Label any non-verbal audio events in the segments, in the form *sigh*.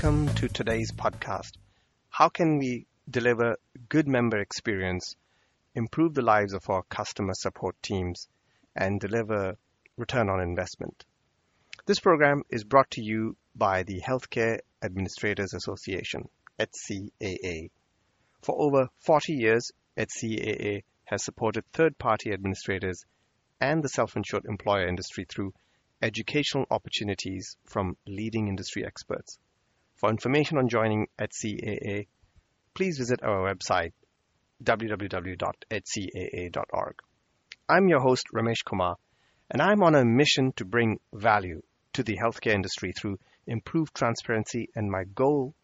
welcome to today's podcast. How can we deliver good member experience, improve the lives of our customer support teams, and deliver return on investment? This program is brought to you by the Healthcare Administrators Association, HCAA. For over 40 years, HCAA has supported third-party administrators and the self-insured employer industry through educational opportunities from leading industry experts. For information on joining HCAA, please visit our website www.hcaa.org. I'm your host Ramesh Kumar, and I'm on a mission to bring value to the healthcare industry through improved transparency, and my goal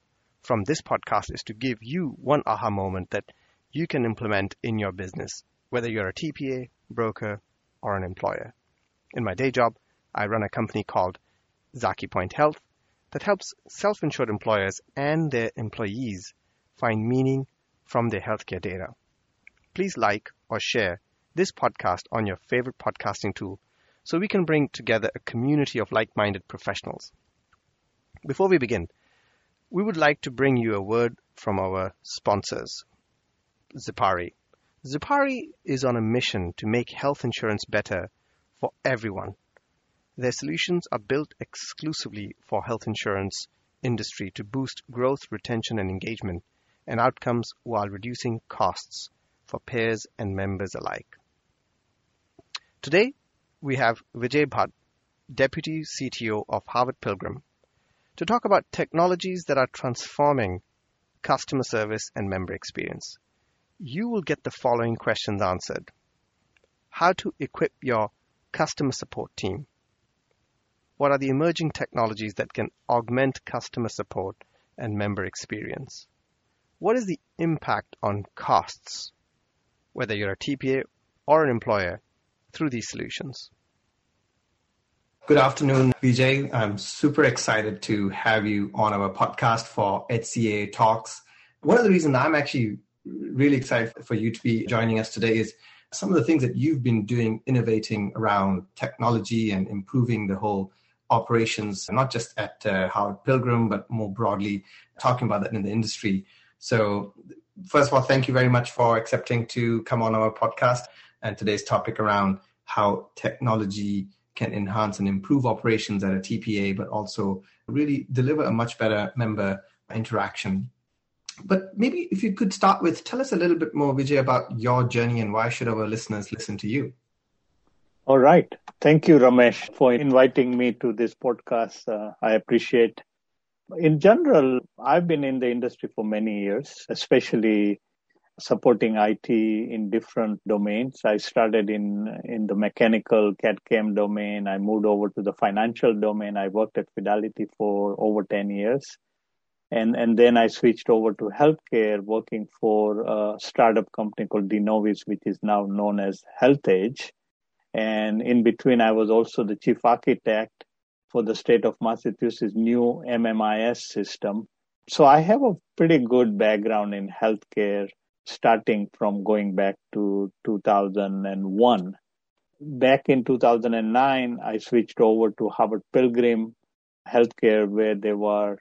from this podcast is to give you one aha moment that you can implement in your business, whether you're a TPA, broker, or an employer. In my day job, I run a company called Zakipoint Health that helps self-insured employers and their employees find meaning from their healthcare data. Please like or share this podcast on your favorite podcasting tool so we can bring together a community of like-minded professionals. Before we begin, we would like to bring you a word from our sponsors, Zipari. Zipari is on a mission to make health insurance better for everyone their solutions are built exclusively for health insurance industry to boost growth, retention, and engagement and outcomes while reducing costs for payers and members alike. Today, we have Vijay Bhatt, Deputy CTO of Harvard Pilgrim, to talk about technologies that are transforming customer service and member experience. You will get the following questions answered. How to equip your customer support team what are the emerging technologies that can augment customer support and member experience? What is the impact on costs, whether you're a TPA or an employer, through these solutions? Good afternoon, Vijay. I'm super excited to have you on our podcast for HCA Talks. One of the reasons I'm actually really excited for you to be joining us today is some of the things that you've been doing, innovating around technology and improving the whole operations, not just at uh, Harvard Pilgrim, but more broadly, talking about that in the industry. So, first of all, thank you very much for accepting to come on our podcast and today's topic around how technology can enhance and improve operations at a TPA, but also really deliver a much better member interaction. But maybe if you could start with, tell us a little bit more, Vijay, about your journey and why should our listeners listen to you? All right. Thank you, Ramesh, for inviting me to this podcast. Uh, I appreciate. In general, I've been in the industry for many years, especially supporting IT in different domains. I started in in the mechanical CAD/CAM domain. I moved over to the financial domain. I worked at Fidelity for over 10 years. And, and then I switched over to healthcare, working for a startup company called Denovis, which is now known as HealthEdge and in between, I was also the chief architect for the state of Massachusetts' new MMIS system. So I have a pretty good background in healthcare, starting from going back to 2001. Back in 2009, I switched over to Harvard Pilgrim Healthcare, where they were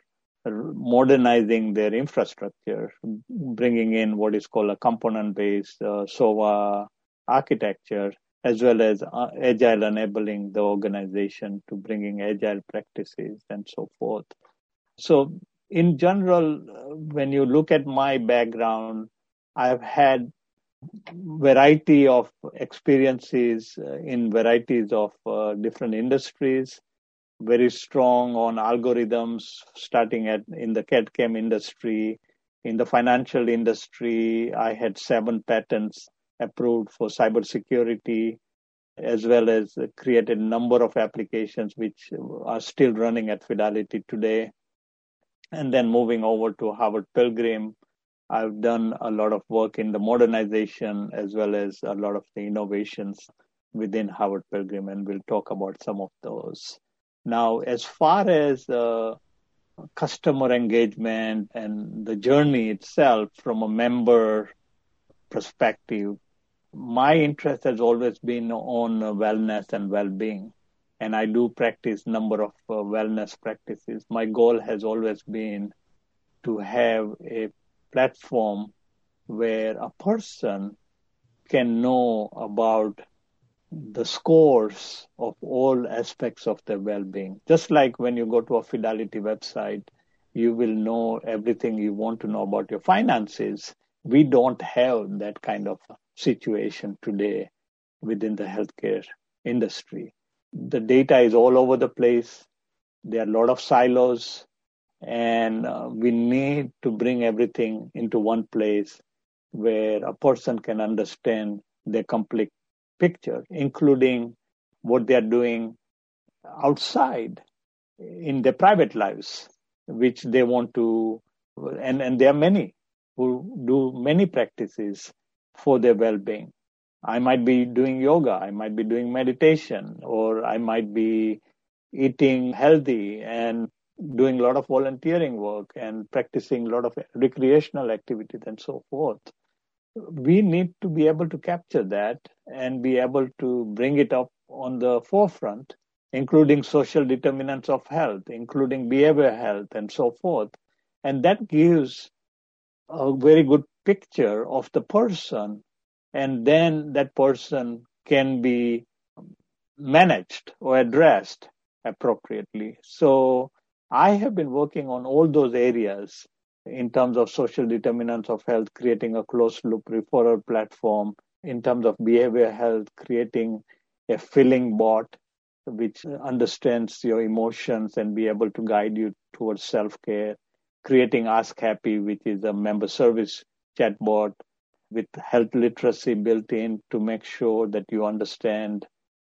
modernizing their infrastructure, bringing in what is called a component based uh, SOA architecture as well as uh, agile enabling the organization to bringing agile practices and so forth. So in general, when you look at my background, I've had variety of experiences uh, in varieties of uh, different industries. Very strong on algorithms starting at in the CAD/CAM industry. In the financial industry I had seven patents approved for cybersecurity, as well as created a number of applications which are still running at Fidelity today. And then moving over to Harvard Pilgrim, I've done a lot of work in the modernization as well as a lot of the innovations within Harvard Pilgrim, and we'll talk about some of those. Now, as far as uh, customer engagement and the journey itself from a member perspective, my interest has always been on wellness and well-being and I do practice number of uh, wellness practices. My goal has always been to have a platform where a person can know about the scores of all aspects of their well-being. Just like when you go to a Fidelity website, you will know everything you want to know about your finances. We don't have that kind of situation today within the healthcare industry. The data is all over the place. There are a lot of silos, and uh, we need to bring everything into one place where a person can understand the complete picture, including what they are doing outside in their private lives, which they want to, and, and there are many who do many practices for their well-being. I might be doing yoga, I might be doing meditation, or I might be eating healthy and doing a lot of volunteering work and practicing a lot of recreational activities and so forth. We need to be able to capture that and be able to bring it up on the forefront, including social determinants of health, including behavior health, and so forth. And that gives a very good picture of the person, and then that person can be managed or addressed appropriately. So I have been working on all those areas in terms of social determinants of health, creating a closed loop referral platform, in terms of behavior health, creating a filling bot which understands your emotions and be able to guide you towards self care, creating Ask Happy, which is a member service chatbot with health literacy built in to make sure that you understand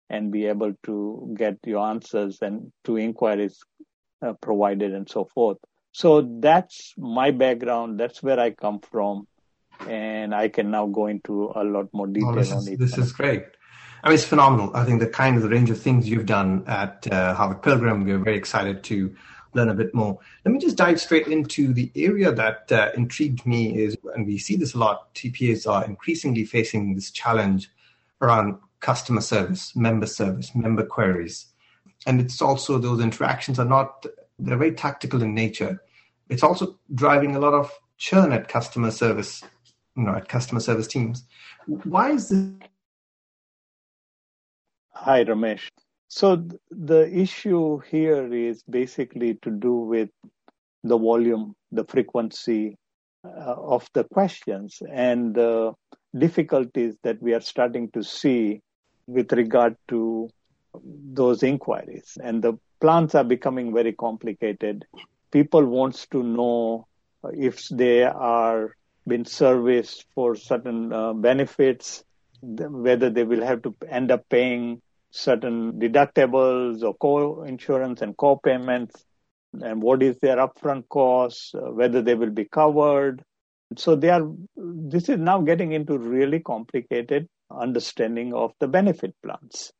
and be able to get your answers and to inquiries uh, provided and so forth. So that's my background. That's where I come from. And I can now go into a lot more detail oh, this on is, it. This is great. I mean, it's phenomenal. I think the kind of the range of things you've done at uh, Harvard Pilgrim, we're very excited to learn a bit more. Let me just dive straight into the area that uh, intrigued me is, and we see this a lot, TPAs are increasingly facing this challenge around customer service, member service, member queries. And it's also those interactions are not, they're very tactical in nature. It's also driving a lot of churn at customer service, you know, at customer service teams. Why is this? Hi, Ramesh. So the issue here is basically to do with the volume, the frequency uh, of the questions, and the difficulties that we are starting to see with regard to those inquiries. And the plans are becoming very complicated. People wants to know if they are being serviced for certain uh, benefits, whether they will have to end up paying certain deductibles or co-insurance and co-payments, and what is their upfront cost, uh, whether they will be covered. So they are. This is now getting into really complicated understanding of the benefit plans,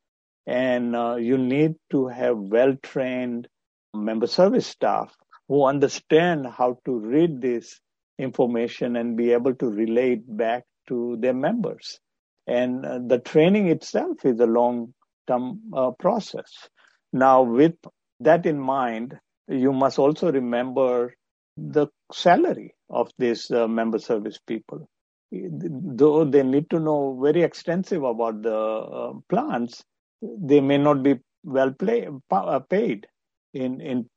and uh, you need to have well-trained member service staff who understand how to read this information and be able to relate back to their members. And uh, the training itself is a long uh, process. Now, with that in mind, you must also remember the salary of these uh, member service people. Though they need to know very extensive about the uh, they may not be well play, uh, paid in in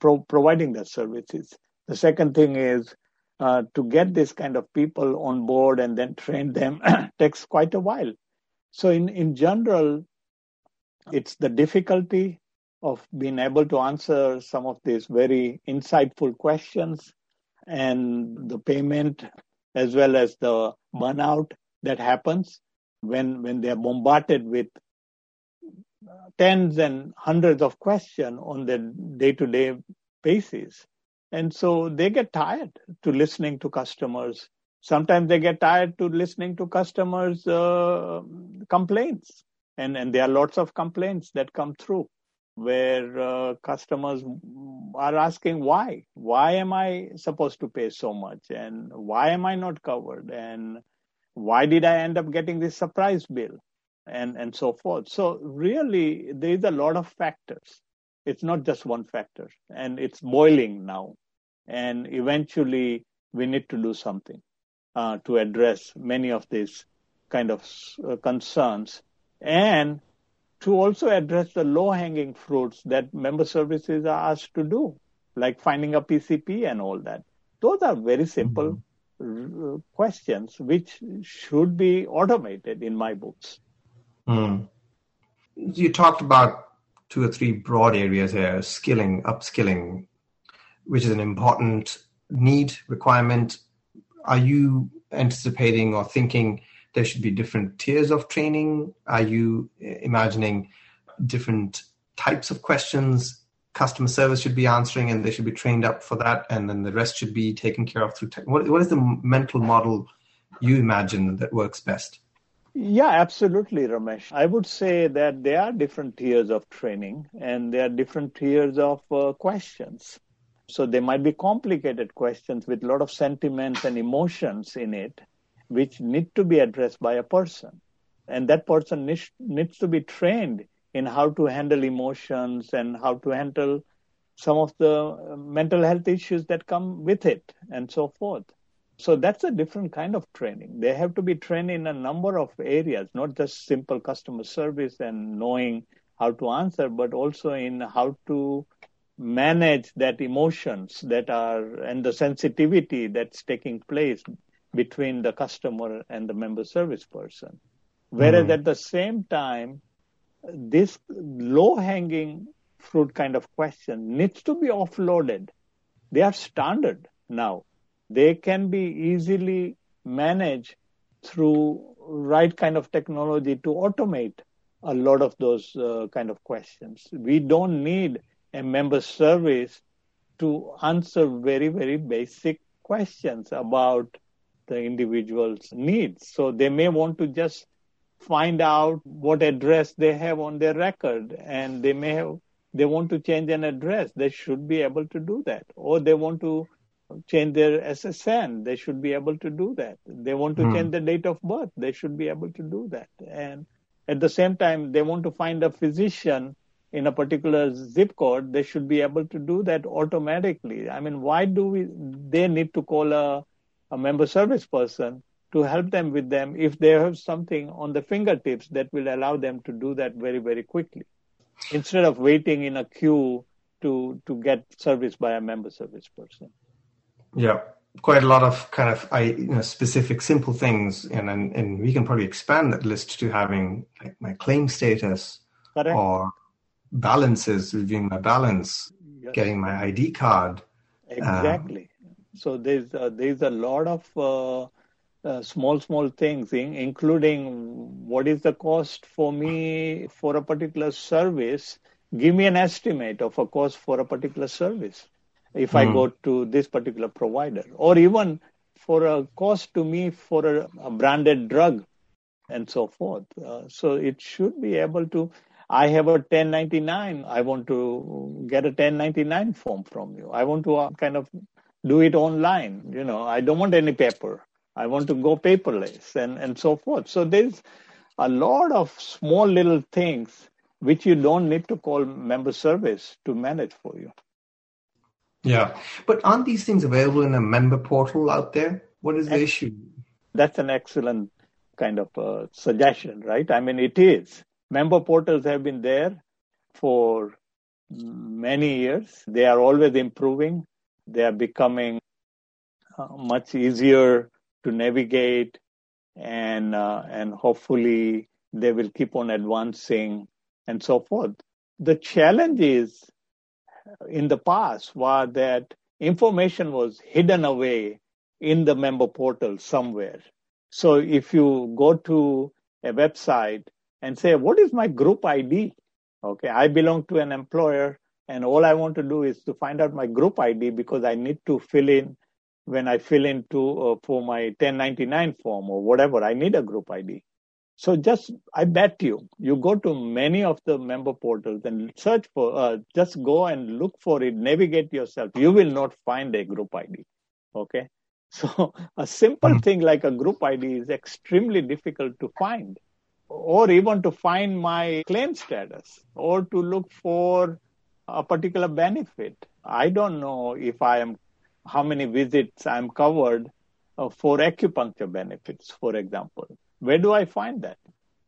pro- providing their services. The second thing is uh, to get this kind of people on board and then train them *coughs* takes quite a while. So in in general, it's the difficulty of being able to answer some of these very insightful questions and the payment as well as the burnout that happens when when they are bombarded with tens and hundreds of questions on the day-to-day basis. And so they get tired to listening to customers. Sometimes they get tired to listening to customers uh, complaints and and there are lots of complaints that come through where uh, customers are asking why why am i supposed to pay so much and why am i not covered and why did i end up getting this surprise bill and, and so forth. So really, there is a lot of factors. It's not just one factor, and it's boiling now. And eventually, we need to do something uh, to address many of these kind of uh, concerns and to also address the low hanging fruits that member services are asked to do, like finding a PCP and all that. Those are very simple mm-hmm. questions which should be automated in my books. Mm. You talked about two or three broad areas here skilling, upskilling, which is an important need, requirement. Are you anticipating or thinking there should be different tiers of training? Are you imagining different types of questions customer service should be answering and they should be trained up for that and then the rest should be taken care of through tech? What, what is the mental model you imagine that works best? Yeah, absolutely, Ramesh. I would say that there are different tiers of training and there are different tiers of uh, questions. So there might be complicated questions with a lot of sentiments and emotions in it which need to be addressed by a person. And that person needs, needs to be trained in how to handle emotions and how to handle some of the uh, mental health issues that come with it and so forth. So that's a different kind of training. They have to be trained in a number of areas, not just simple customer service and knowing how to answer, but also in how to manage that emotions that are and the sensitivity that's taking place between the customer and the member service person. Whereas mm. at the same time, this low hanging fruit kind of question needs to be offloaded. They are standard now. They can be easily managed through right kind of technology to automate a lot of those uh, kind of questions. We don't need a member service to answer very, very basic questions about the individual's needs. So they may want to just find out what address they have on their record and they may have they want to change an address. They should be able to do that. Or they want to change their ssn they should be able to do that. They want to mm. change the date of birth. They should be able to do that. And at the same time they want to find a physician in a particular zip code. They should be able to do that automatically. I mean why do we they need to call a a member service person to help them with them if they have something on the fingertips that will allow them to do that very, very quickly instead of waiting in a queue to, to get service by a member service person. Yeah, quite a lot of kind of I, you know, specific, simple things, and, and, and we can probably expand that list to having like my claim status Correct. or balances, reviewing my balance, yes. getting my ID card. Exactly. Um, so there's uh, there's a lot of uh, uh, small small things, in, including what is the cost for me for a particular service. Give me an estimate of a cost for a particular service if mm. I hmm. go to this particular provider, or even for a cost to me for a, a branded drug and so forth. Uh, so it should be able to. I have a 1099. I want to get a 1099 form from you. I want to uh, kind of do it online. You know, I don't want any paper. I want to go paperless and, and so forth. So there's a lot of small little things which you don't need to call member service to manage for you. Yeah. But aren't these things available in a member portal out there? What is the issue? That's an excellent kind of uh, suggestion, right? I mean, it is. Member portals have been there for many years. They are always improving they are becoming uh, much easier to navigate and uh, and hopefully they will keep on advancing and so forth. The challenge is in the past was that information was hidden away in the member portal somewhere. So if you go to a website and say what is my group id okay i belong to an employer and all I want to do is to find out my group ID because I need to fill in when I fill into uh, for my 1099 form or whatever. I need a group ID. So just I bet you, you go to many of the member portals and search for, uh, just go and look for it, navigate yourself. You will not find a group ID. Okay. *laughs* So a simple mm-hmm. thing like a group ID is extremely difficult to find or even to find my claim status or to look for a particular benefit. I don't know if I am, how many visits I'm covered uh, for acupuncture benefits, for example. Where do I find that?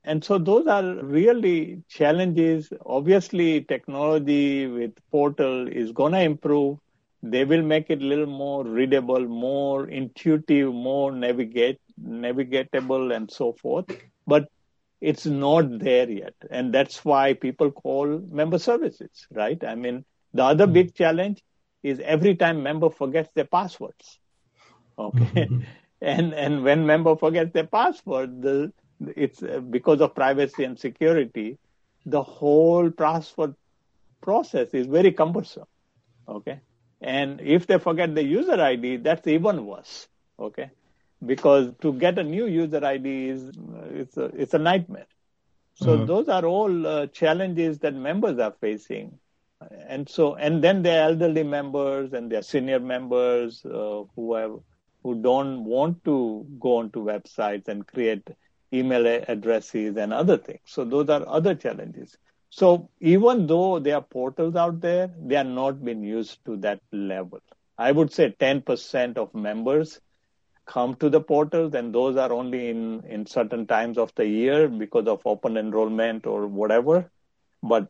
And so those are really challenges. Obviously, technology with portal is going to improve. They will make it a little more readable, more intuitive, more navigate, navigatable, and so forth. But it's not there yet. And that's why people call member services, right? I mean, the other big challenge is every time member forgets their passwords. Okay. *laughs* and, and when member forgets their password, the, it's uh, because of privacy and security, the whole password process is very cumbersome. Okay. And if they forget the user ID, that's even worse. Okay. Because to get a new user ID is, it's a, it's a nightmare. So mm-hmm. those are all uh, challenges that members are facing. And so, and then there are elderly members and there are senior members uh, who have, who don't want to go onto websites and create email addresses and other things. So those are other challenges. So even though there are portals out there, they are not being used to that level. I would say 10% of members come to the portals and those are only in, in certain times of the year because of open enrollment or whatever. But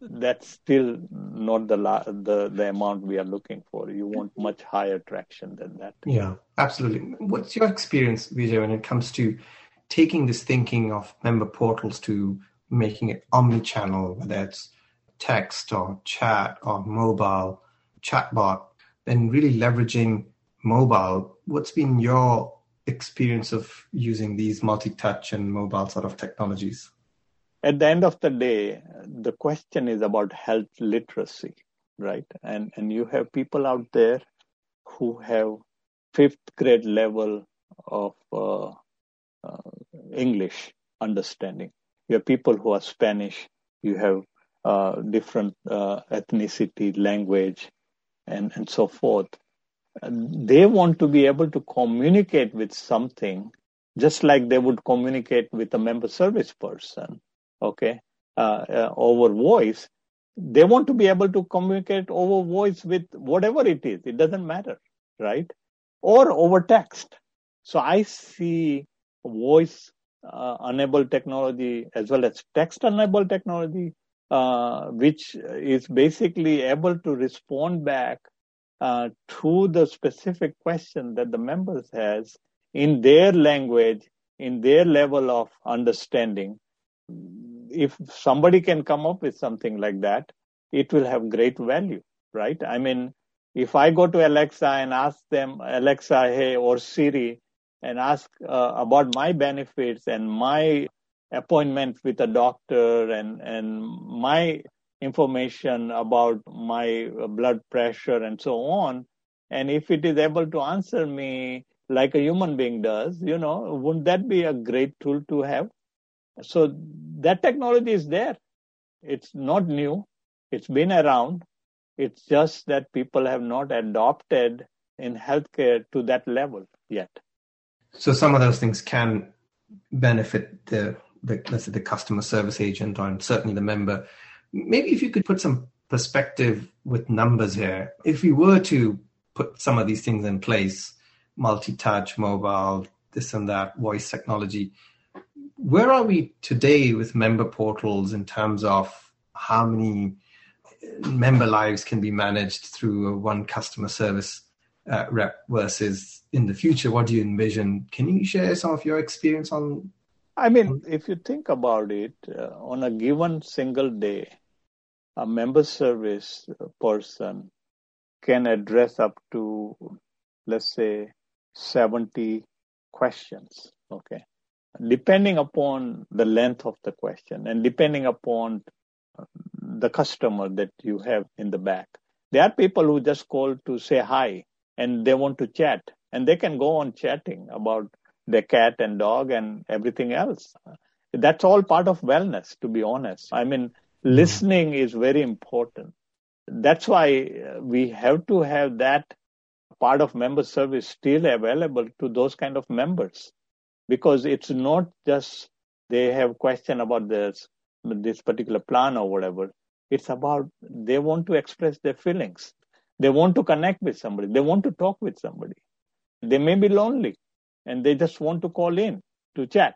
that's still not the, the the amount we are looking for. You want much higher traction than that. Yeah, absolutely. What's your experience, Vijay, when it comes to taking this thinking of member portals to making it omni-channel, whether it's text or chat or mobile chatbot, then really leveraging mobile. What's been your experience of using these multi-touch and mobile sort of technologies? At the end of the day, the question is about health literacy, right? And and you have people out there who have fifth grade level of uh, uh, English understanding. You have people who are Spanish. You have uh, different uh, ethnicity, language, and, and so forth. They want to be able to communicate with something just like they would communicate with a member service person, okay, uh, uh, over voice. They want to be able to communicate over voice with whatever it is. It doesn't matter, right? Or over text. So I see voice uh, enabled technology as well as text enabled technology, uh, which is basically able to respond back uh, to the specific question that the members has in their language, in their level of understanding. If somebody can come up with something like that, it will have great value, right? I mean, if I go to Alexa and ask them, Alexa, hey, or Siri, and ask uh, about my benefits and my appointment with a doctor and and my information about my blood pressure and so on. And if it is able to answer me like a human being does you know wouldn't that be a great tool to have? So that technology is there. It's not new. It's been around. It's just that people have not adopted in healthcare to that level yet. So some of those things can benefit the, the let's say the customer service agent or certainly the member. Maybe if you could put some perspective with numbers here, if we were to put some of these things in place, multi-touch, mobile, this and that, voice technology, where are we today with member portals in terms of how many member lives can be managed through one customer service uh, rep versus in the future? What do you envision? Can you share some of your experience on? I mean, if you think about it, uh, on a given single day, a member service person can address up to, let's say, 70 questions. Okay. Depending upon the length of the question and depending upon the customer that you have in the back. There are people who just call to say hi and they want to chat and they can go on chatting about their cat and dog and everything else that's all part of wellness to be honest i mean. Listening is very important that's why uh, we have to have that part of member service still available to those kind of members because it's not just they have question about this this particular plan or whatever. It's about they want to express their feelings. They want to connect with somebody. They want to talk with somebody. They may be lonely and they just want to call in to chat.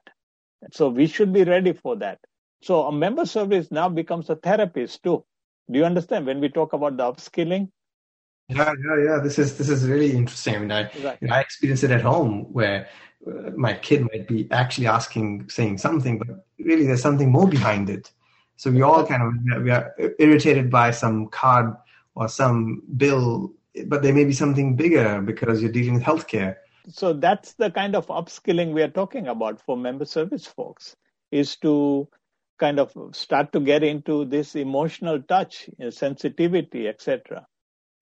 So we should be ready for that. So a member service now becomes a therapist too. Do you understand when we talk about the upskilling? Yeah, yeah, yeah. This is this is really interesting. I mean, I right. you know, I experience it at home where uh, my kid might be actually asking, saying something, but really there's something more behind it. So we all kind of we are irritated by some card or some bill, but there may be something bigger because you're dealing with healthcare. So that's the kind of upskilling we are talking about for member service folks is to kind of start to get into this emotional touch, sensitivity, etc.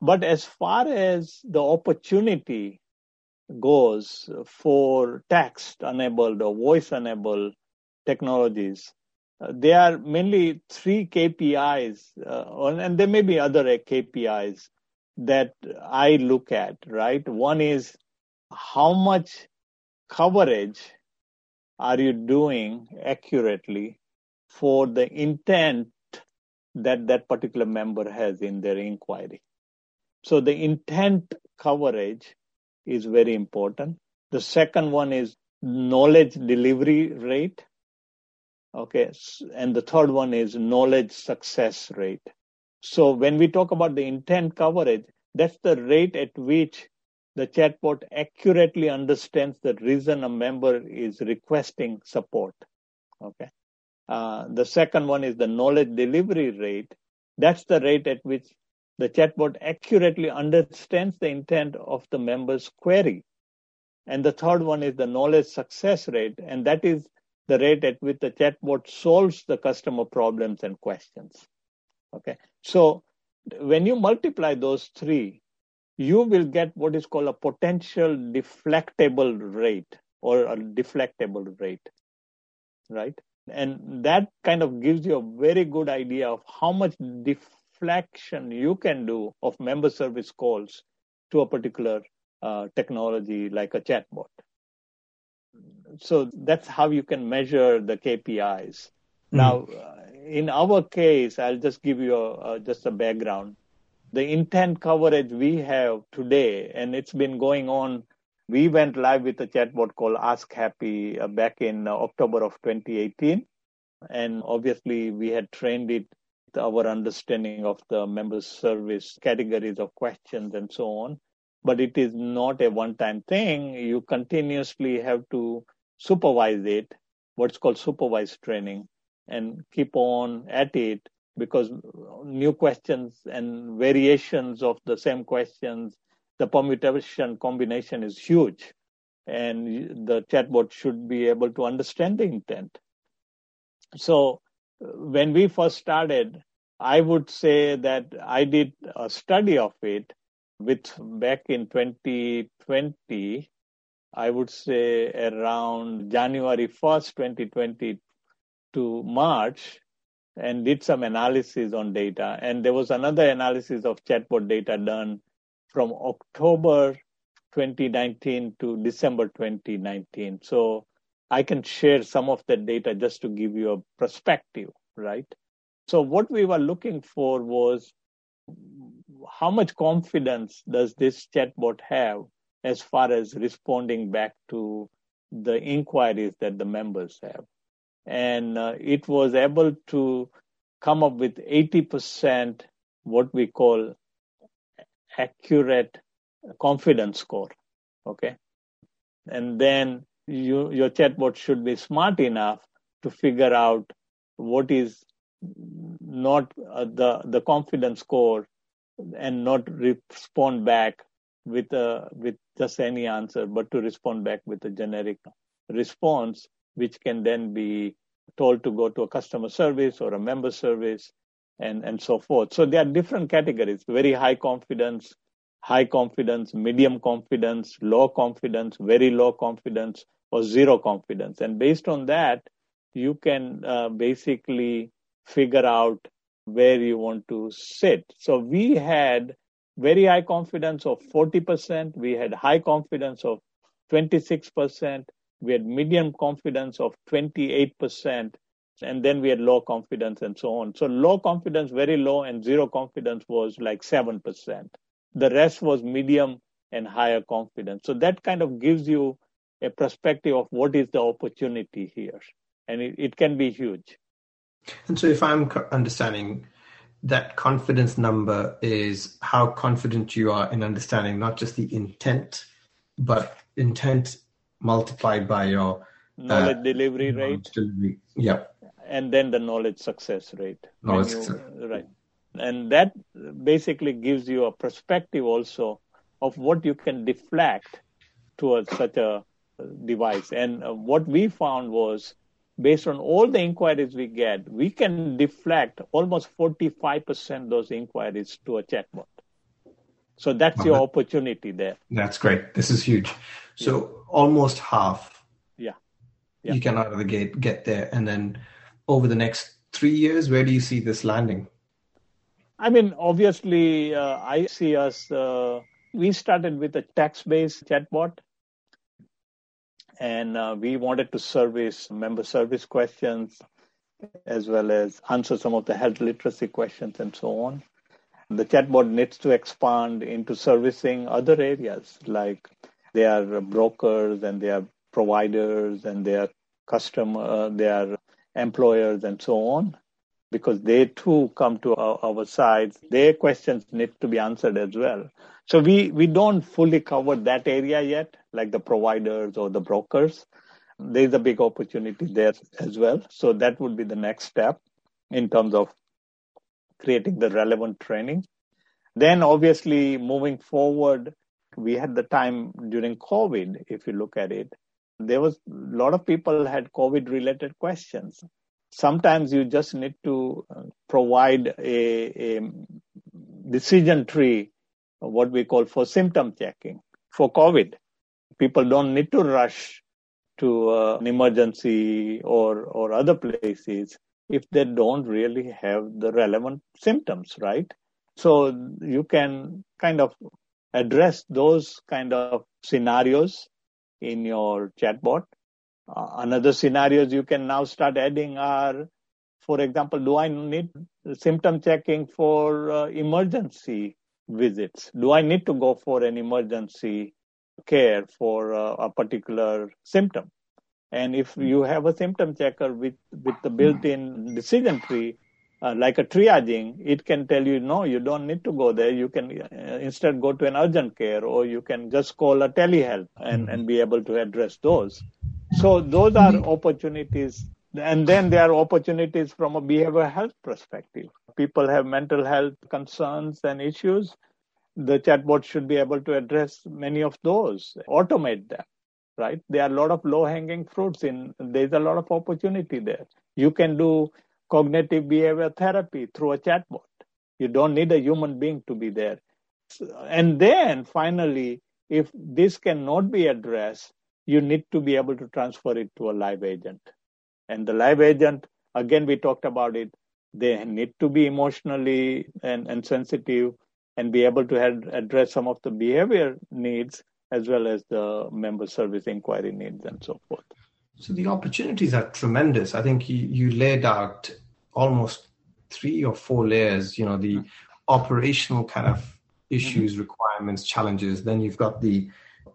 But as far as the opportunity goes for text enabled or voice enabled technologies, uh, there are mainly three KPIs, uh, and there may be other KPIs that I look at, right? One is how much coverage are you doing accurately for the intent that that particular member has in their inquiry. So the intent coverage is very important. The second one is knowledge delivery rate. Okay. And the third one is knowledge success rate. So when we talk about the intent coverage, that's the rate at which the chatbot accurately understands the reason a member is requesting support. Okay. Uh, the second one is the knowledge delivery rate. That's the rate at which the chatbot accurately understands the intent of the member's query. And the third one is the knowledge success rate, and that is the rate at which the chatbot solves the customer problems and questions. Okay. So when you multiply those three, you will get what is called a potential deflectable rate or a deflectable rate. Right. And that kind of gives you a very good idea of how much deflection you can do of member service calls to a particular uh, technology like a chatbot. So that's how you can measure the KPIs. Mm-hmm. Now, uh, in our case, I'll just give you a, a, just a background. The intent coverage we have today, and it's been going on. We went live with a chatbot called Ask Happy uh, back in uh, October of 2018. And obviously, we had trained it with our understanding of the member service categories of questions and so on. But it is not a one time thing. You continuously have to supervise it, what's called supervised training, and keep on at it because new questions and variations of the same questions, the permutation combination is huge. And the chatbot should be able to understand the intent. So when we first started, I would say that I did a study of it with back in 2020. I would say around January 1st, 2020 to March, and did some analysis on data. And there was another analysis of chatbot data done from October 2019 to December 2019. So I can share some of that data just to give you a perspective, right? So what we were looking for was how much confidence does this chatbot have as far as responding back to the inquiries that the members have. And uh, it was able to come up with 80% what we call accurate confidence score. Okay. And then you, your chatbot should be smart enough to figure out what is not uh, the the confidence score and not respond back with a with just any answer but to respond back with a generic response which can then be told to go to a customer service or a member service and and so forth so there are different categories very high confidence high confidence medium confidence low confidence very low confidence or zero confidence and based on that you can uh, basically figure out where you want to sit. So we had very high confidence of 40%. We had high confidence of 26%. we had medium confidence of 28%, and then we had low confidence and so on. So low confidence, very low, and zero confidence was like 7%. The rest was medium and higher confidence. So that kind of gives you a perspective of what is the opportunity here. And it, it can be huge. And so, if I'm understanding that confidence number is how confident you are in understanding not just the intent, but intent multiplied by your knowledge uh, delivery rate. Delivery. Yeah. And then the knowledge success rate. Knowledge you, success. Right. And that basically gives you a perspective also of what you can deflect towards such a device. And uh, what we found was based on all the inquiries we get, we can deflect almost 45% those inquiries to a chatbot. So that's your opportunity there. That's great. This is huge. So yeah. almost half. Yeah. yeah. You can out of the gate get there. And then over the next three years, where do you see this landing? I mean, obviously, uh, I see us. Uh, we started with a text based chatbot and uh, we wanted to service member service questions as well as answer some of the health literacy questions and so on. The chatbot needs to expand into servicing other areas like they are brokers and they are providers and they are customer, uh, they are employers and so on because they too come to our, our sides. Their questions need to be answered as well. So we, we don't fully cover that area yet, like the providers or the brokers. There's a big opportunity there as well. So that would be the next step in terms of creating the relevant training. Then obviously moving forward, we had the time during COVID, if you look at it, there was a lot of people had COVID related questions. Sometimes you just need to uh, provide a, a decision tree what we call for symptom checking for COVID. People don't need to rush to uh, an emergency or, or other places if they don't really have the relevant symptoms, right? So you can kind of address those kind of scenarios in your chatbot. Uh, another scenarios you can now start adding are, for example, do I need symptom checking for uh, emergency visits? Do I need to go for an emergency care for uh, a particular symptom? And if you have a symptom checker with, with the built-in decision tree, uh, like a triaging, it can tell you, no, you don't need to go there. You can uh, instead go to an urgent care or you can just call a telehealth and, and be able to address those. So those are opportunities. And then there are opportunities from a behavioral health perspective people have mental health concerns and issues, the chatbot should be able to address many of those, automate them, right? There are a lot of low hanging fruits in, there's a lot of opportunity there. You can do cognitive behavior therapy through a chatbot. You don't need a human being to be there. And then finally, if this cannot be addressed, you need to be able to transfer it to a live agent. And the live agent, again, we talked about it, they need to be emotionally and, and sensitive and be able to address some of the behavior needs as well as the member service inquiry needs and so forth. So the opportunities are tremendous. I think you, you laid out almost three or four layers, you know, the mm-hmm. operational kind of issues, mm-hmm. requirements, challenges. Then you've got the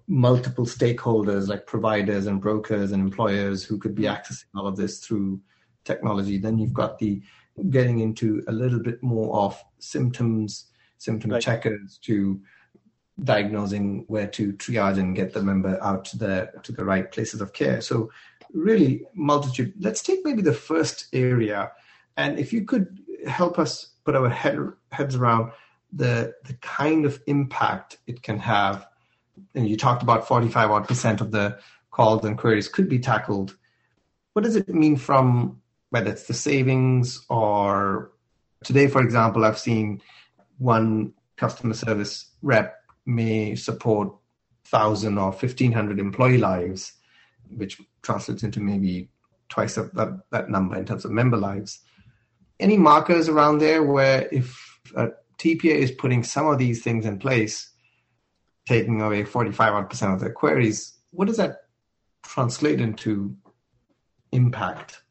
multiple stakeholders like providers and brokers and employers who could be mm-hmm. accessing all of this through technology. Then you've got the getting into a little bit more of symptoms, symptom right. checkers to diagnosing where to triage and get the member out to the to the right places of care. So really multitude. Let's take maybe the first area, and if you could help us put our head, heads around the the kind of impact it can have. And you talked about 45 odd percent of the calls and queries could be tackled. What does it mean from whether it's the savings or today, for example, I've seen one customer service rep may support 1,000 or 1,500 employee lives, which translates into maybe twice that, that number in terms of member lives. Any markers around there where if a TPA is putting some of these things in place, taking away 45 percent of their queries, what does that translate into impact,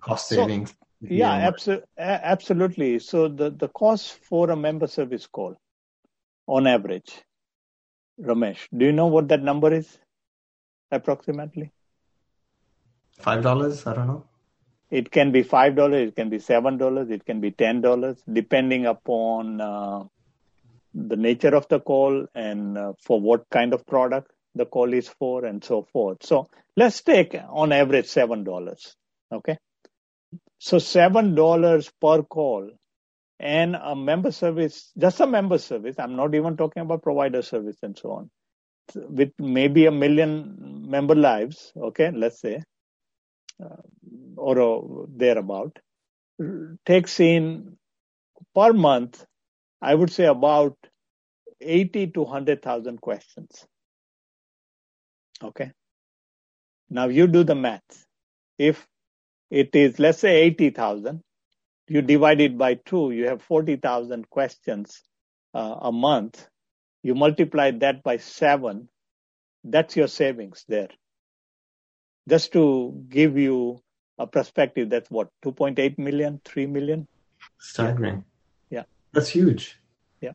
cost savings? So, yeah, abso- absolutely. So the, the cost for a member service call on average, Ramesh, do you know what that number is approximately? Five dollars? I don't know. It can be five dollars. It can be seven dollars. It can be ten dollars, depending upon uh, the nature of the call and uh, for what kind of product the call is for, and so forth. So let's take on average seven dollars. Okay, so seven dollars per call, and a member service, just a member service. I'm not even talking about provider service and so on. With maybe a million member lives. Okay, let's say or uh, thereabout, takes in per month, I would say about 80 to 100,000 questions. Okay. Now you do the math. If it is, let's say 80,000, you divide it by two, you have 40,000 questions uh, a month. You multiply that by seven, that's your savings there just to give you a perspective, that's what, 2.8 million, 3 million? Staggering. Yeah. That's huge. Yeah.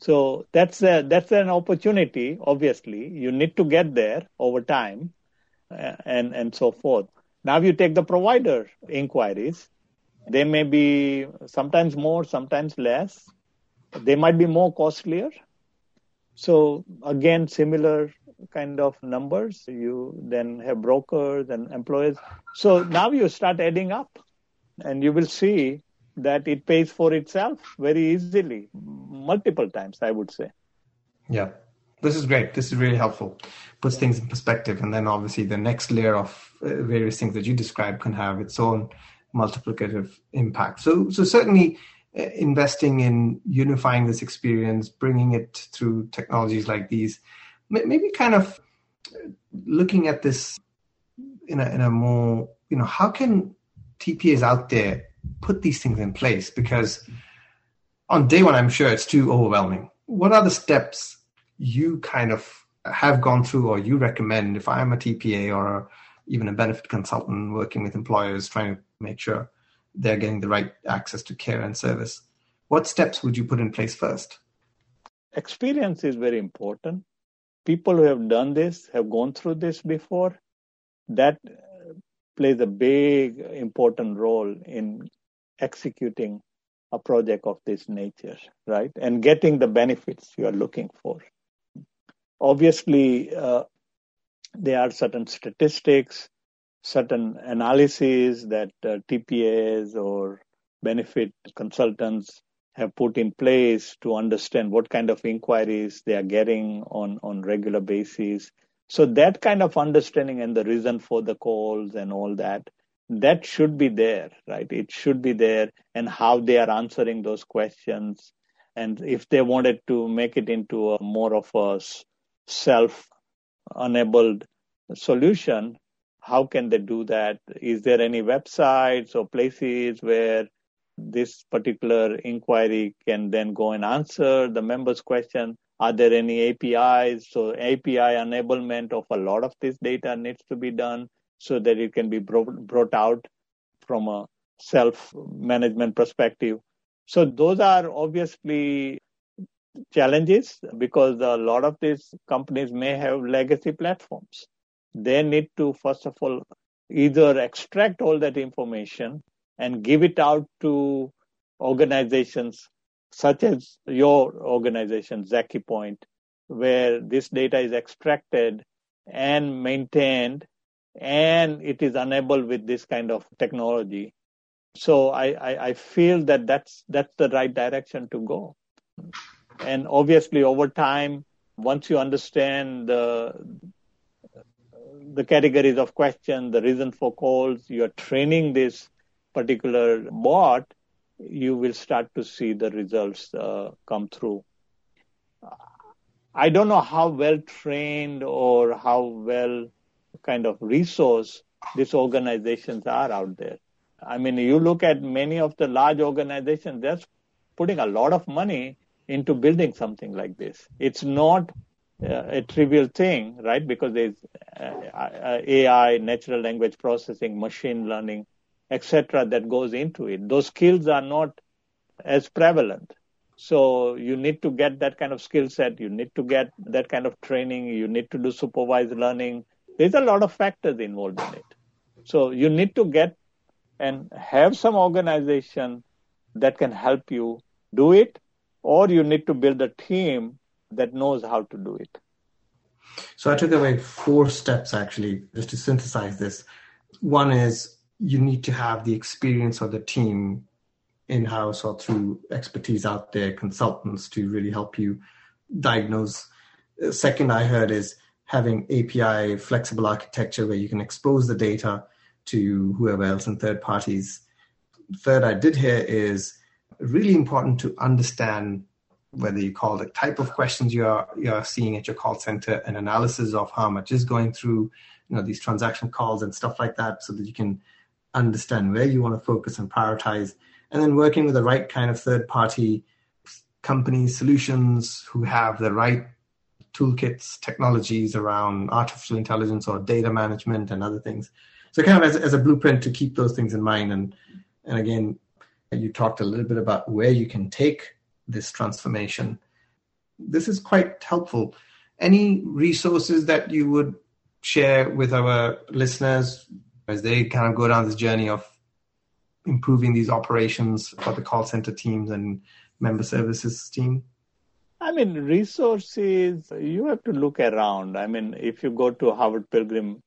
So that's a, that's an opportunity, obviously. You need to get there over time uh, and, and so forth. Now if you take the provider inquiries. They may be sometimes more, sometimes less. They might be more costlier. So again, similar kind of numbers. You then have brokers and employers. So now you start adding up and you will see that it pays for itself very easily, multiple times, I would say. Yeah. This is great. This is really helpful. Puts things in perspective. And then obviously the next layer of uh, various things that you describe can have its own multiplicative impact. So, so certainly uh, investing in unifying this experience, bringing it through technologies like these, maybe kind of looking at this in a, in a more, you know, how can TPAs out there put these things in place? Because on day one, I'm sure it's too overwhelming. What are the steps you kind of have gone through or you recommend if I'm a TPA or even a benefit consultant working with employers trying to make sure they're getting the right access to care and service? What steps would you put in place first? Experience is very important people who have done this, have gone through this before, that plays a big important role in executing a project of this nature, right? And getting the benefits you are looking for. Obviously, uh, there are certain statistics, certain analyses that uh, TPAs or benefit consultants have put in place to understand what kind of inquiries they are getting on, on regular basis. So that kind of understanding and the reason for the calls and all that, that should be there, right? It should be there and how they are answering those questions. And if they wanted to make it into a more of a self enabled solution, how can they do that? Is there any websites or places where this particular inquiry can then go and answer the member's question. Are there any APIs? So API enablement of a lot of this data needs to be done so that it can be brought out from a self-management perspective. So those are obviously challenges because a lot of these companies may have legacy platforms. They need to, first of all, either extract all that information and give it out to organizations such as your organization, Zakipoint, where this data is extracted and maintained and it is enabled with this kind of technology. So I, I, I feel that that's, that's the right direction to go. And obviously over time, once you understand the, the categories of questions, the reason for calls, you're training this particular bot, you will start to see the results uh, come through. I don't know how well trained or how well kind of resource these organizations are out there. I mean, you look at many of the large organizations, they're putting a lot of money into building something like this. It's not uh, a trivial thing, right? Because there's uh, uh AI, natural language processing, machine learning, etc., that goes into it. Those skills are not as prevalent. So you need to get that kind of skill set. You need to get that kind of training. You need to do supervised learning. There's a lot of factors involved in it. So you need to get and have some organization that can help you do it, or you need to build a team that knows how to do it. So I took away four steps actually, just to synthesize this. One is you need to have the experience of the team in house or through expertise out there, consultants to really help you diagnose. Second, I heard is having API flexible architecture where you can expose the data to whoever else and third parties. Third, I did hear is really important to understand whether you call the type of questions you are you are seeing at your call center, an analysis of how much is going through, you know, these transaction calls and stuff like that, so that you can understand where you want to focus and prioritize, and then working with the right kind of third party companies, solutions who have the right toolkits, technologies around artificial intelligence or data management and other things. So kind of as, as a blueprint to keep those things in mind. And, and again, you talked a little bit about where you can take this transformation. This is quite helpful. Any resources that you would share with our listeners as they kind of go down this journey of improving these operations for the call center teams and member services team? I mean, resources, you have to look around. I mean, if you go to harvardpilgrim.org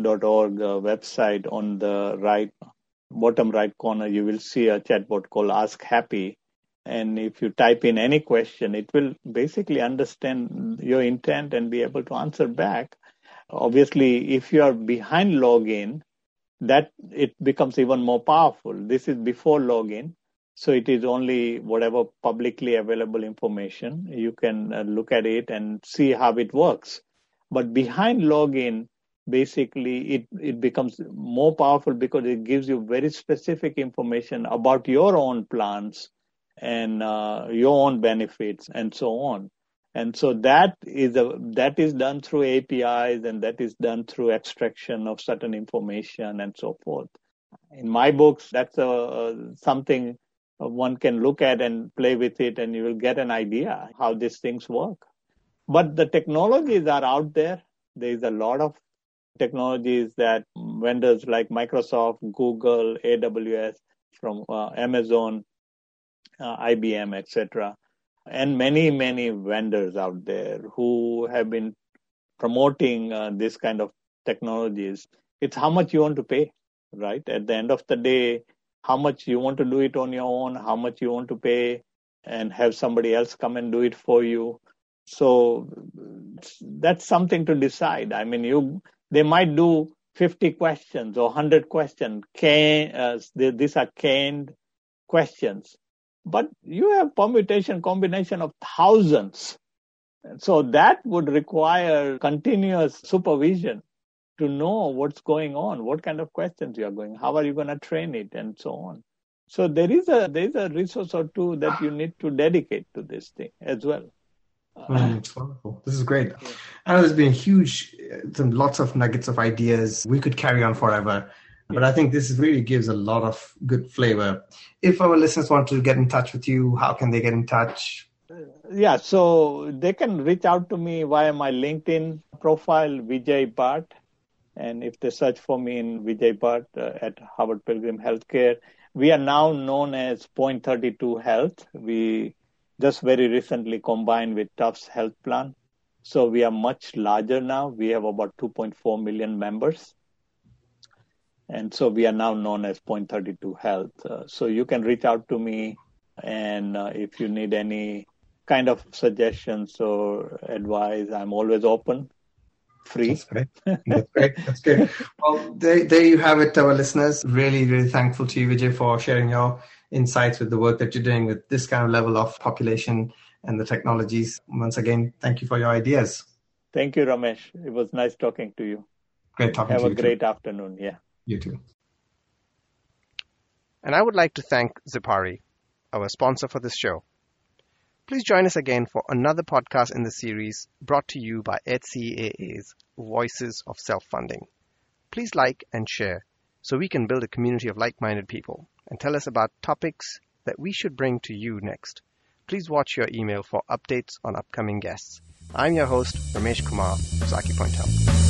uh, website on the right, bottom right corner, you will see a chatbot called Ask Happy. And if you type in any question, it will basically understand your intent and be able to answer back. Obviously, if you are behind login, that it becomes even more powerful. This is before login. So it is only whatever publicly available information. You can uh, look at it and see how it works. But behind login, basically it, it becomes more powerful because it gives you very specific information about your own plans and uh, your own benefits and so on. And so that is a, that is done through APIs and that is done through extraction of certain information and so forth. In my books, that's a, something one can look at and play with it and you will get an idea how these things work. But the technologies are out there. There is a lot of technologies that vendors like Microsoft, Google, AWS, from uh, Amazon, uh, IBM, etc., and many, many vendors out there who have been promoting uh, this kind of technologies. It's how much you want to pay, right? At the end of the day, how much you want to do it on your own, how much you want to pay, and have somebody else come and do it for you. So that's something to decide. I mean, you they might do 50 questions or 100 questions. Can, uh, these are canned questions, but you have permutation combination of thousands. So that would require continuous supervision to know what's going on, what kind of questions you are going, how are you going to train it, and so on. So there is a there is a resource or two that you need to dedicate to this thing as well. Mm, wonderful. This is great. Yeah. I know there's been huge, some lots of nuggets of ideas. We could carry on forever, but I think this really gives a lot of good flavor. If our listeners want to get in touch with you, how can they get in touch? Yeah, so they can reach out to me via my LinkedIn profile, Vijay Bhatt, and if they search for me in Vijay Bhatt uh, at Harvard Pilgrim Healthcare, we are now known as Point 32 Health. We just very recently combined with Tufts Health Plan. So we are much larger now. We have about 2.4 million members. And so we are now known as Point 32 Health. Uh, so you can reach out to me. And uh, if you need any kind of suggestions or advice, I'm always open free. That's great. That's great. That's good. Well, there, there you have it, our listeners. Really, really thankful to you, Vijay, for sharing your insights with the work that you're doing with this kind of level of population and the technologies. Once again, thank you for your ideas. Thank you, Ramesh. It was nice talking to you. Great talking have to you. Have a great too. afternoon. Yeah. You too. And I would like to thank Zipari, our sponsor for this show. Please join us again for another podcast in the series brought to you by HCAA's Voices of Self-Funding. Please like and share so we can build a community of like-minded people and tell us about topics that we should bring to you next. Please watch your email for updates on upcoming guests. I'm your host, Ramesh Kumar, Zakipoint Health.